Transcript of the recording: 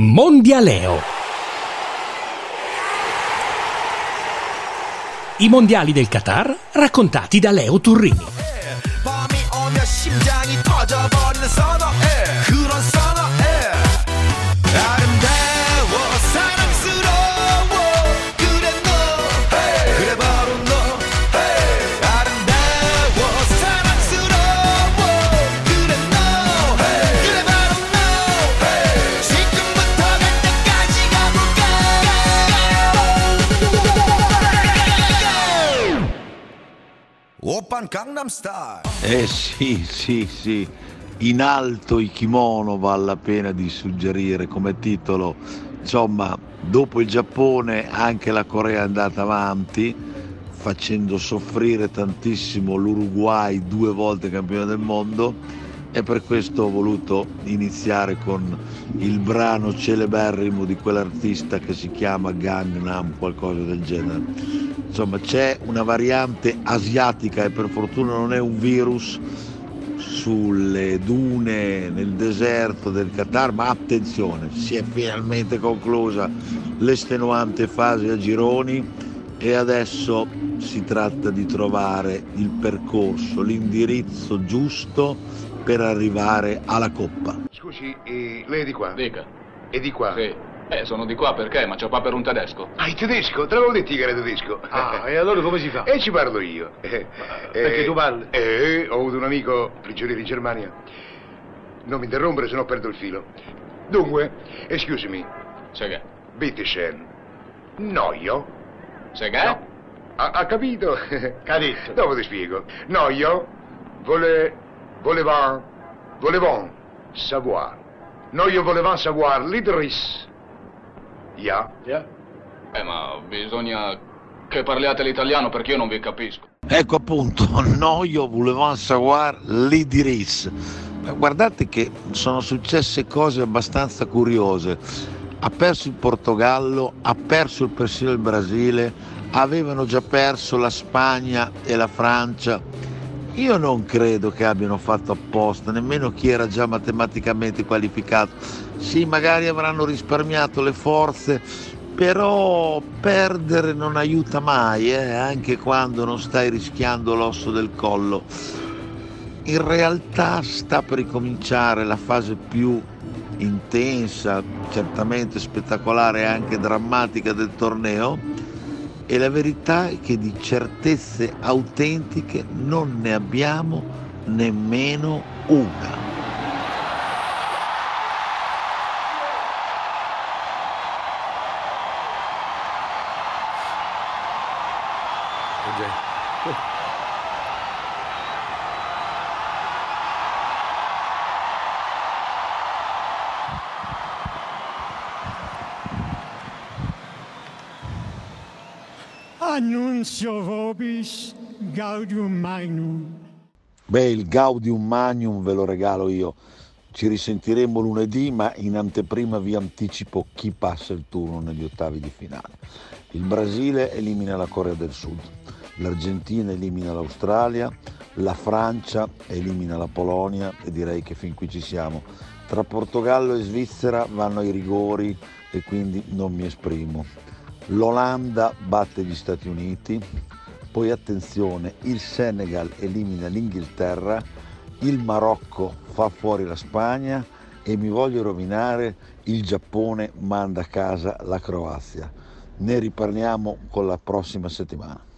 Mondialeo. I mondiali del Qatar raccontati da Leo Turrini. Oppan Gangnam Style. Eh sì, sì, sì. In alto i kimono vale la pena di suggerire come titolo. Insomma, dopo il Giappone anche la Corea è andata avanti facendo soffrire tantissimo l'Uruguay, due volte campione del mondo e per questo ho voluto iniziare con il brano celeberrimo di quell'artista che si chiama Gangnam, qualcosa del genere. Insomma, c'è una variante asiatica e per fortuna non è un virus sulle dune nel deserto del Qatar, ma attenzione, si è finalmente conclusa l'estenuante fase a gironi e adesso si tratta di trovare il percorso, l'indirizzo giusto per arrivare alla coppa. Scusi, eh, lei è di qua? Dica. E di qua? Sì. Eh, sono di qua perché? Ma c'ho qua per un tedesco. Ah, il tedesco? Te l'avevo detto che era tedesco. Ah, e allora come si fa? E ci parlo io. Eh, perché eh, tu parli? Eh, ho avuto un amico prigioniero in Germania. Non mi interrompere, se no perdo il filo. Dunque, Sai che? bitte schön. Noio? Sai che? No. Ha, ha capito? Cadetto. Dopo ti spiego. Noio, vole, volevant, volevant savoir. Noio volevant savoir l'Idris. Ja. Yeah. Eh, ma bisogna che parliate l'italiano perché io non vi capisco. Ecco appunto, Noio volevamo savoir l'Idiris. Ma Guardate che sono successe cose abbastanza curiose. Ha perso il Portogallo, ha perso persino il Brasile, avevano già perso la Spagna e la Francia. Io non credo che abbiano fatto apposta, nemmeno chi era già matematicamente qualificato. Sì, magari avranno risparmiato le forze, però perdere non aiuta mai, eh, anche quando non stai rischiando l'osso del collo. In realtà sta per ricominciare la fase più intensa, certamente spettacolare e anche drammatica del torneo e la verità è che di certezze autentiche non ne abbiamo nemmeno una. Annuncio vobis gaudium magnum. Beh, il Gaudium Magnum ve lo regalo io. Ci risentiremo lunedì, ma in anteprima vi anticipo chi passa il turno negli ottavi di finale. Il Brasile elimina la Corea del Sud, l'Argentina elimina l'Australia, la Francia elimina la Polonia e direi che fin qui ci siamo. Tra Portogallo e Svizzera vanno ai rigori e quindi non mi esprimo. L'Olanda batte gli Stati Uniti, poi attenzione, il Senegal elimina l'Inghilterra, il Marocco fa fuori la Spagna e mi voglio rovinare, il Giappone manda a casa la Croazia. Ne riparliamo con la prossima settimana.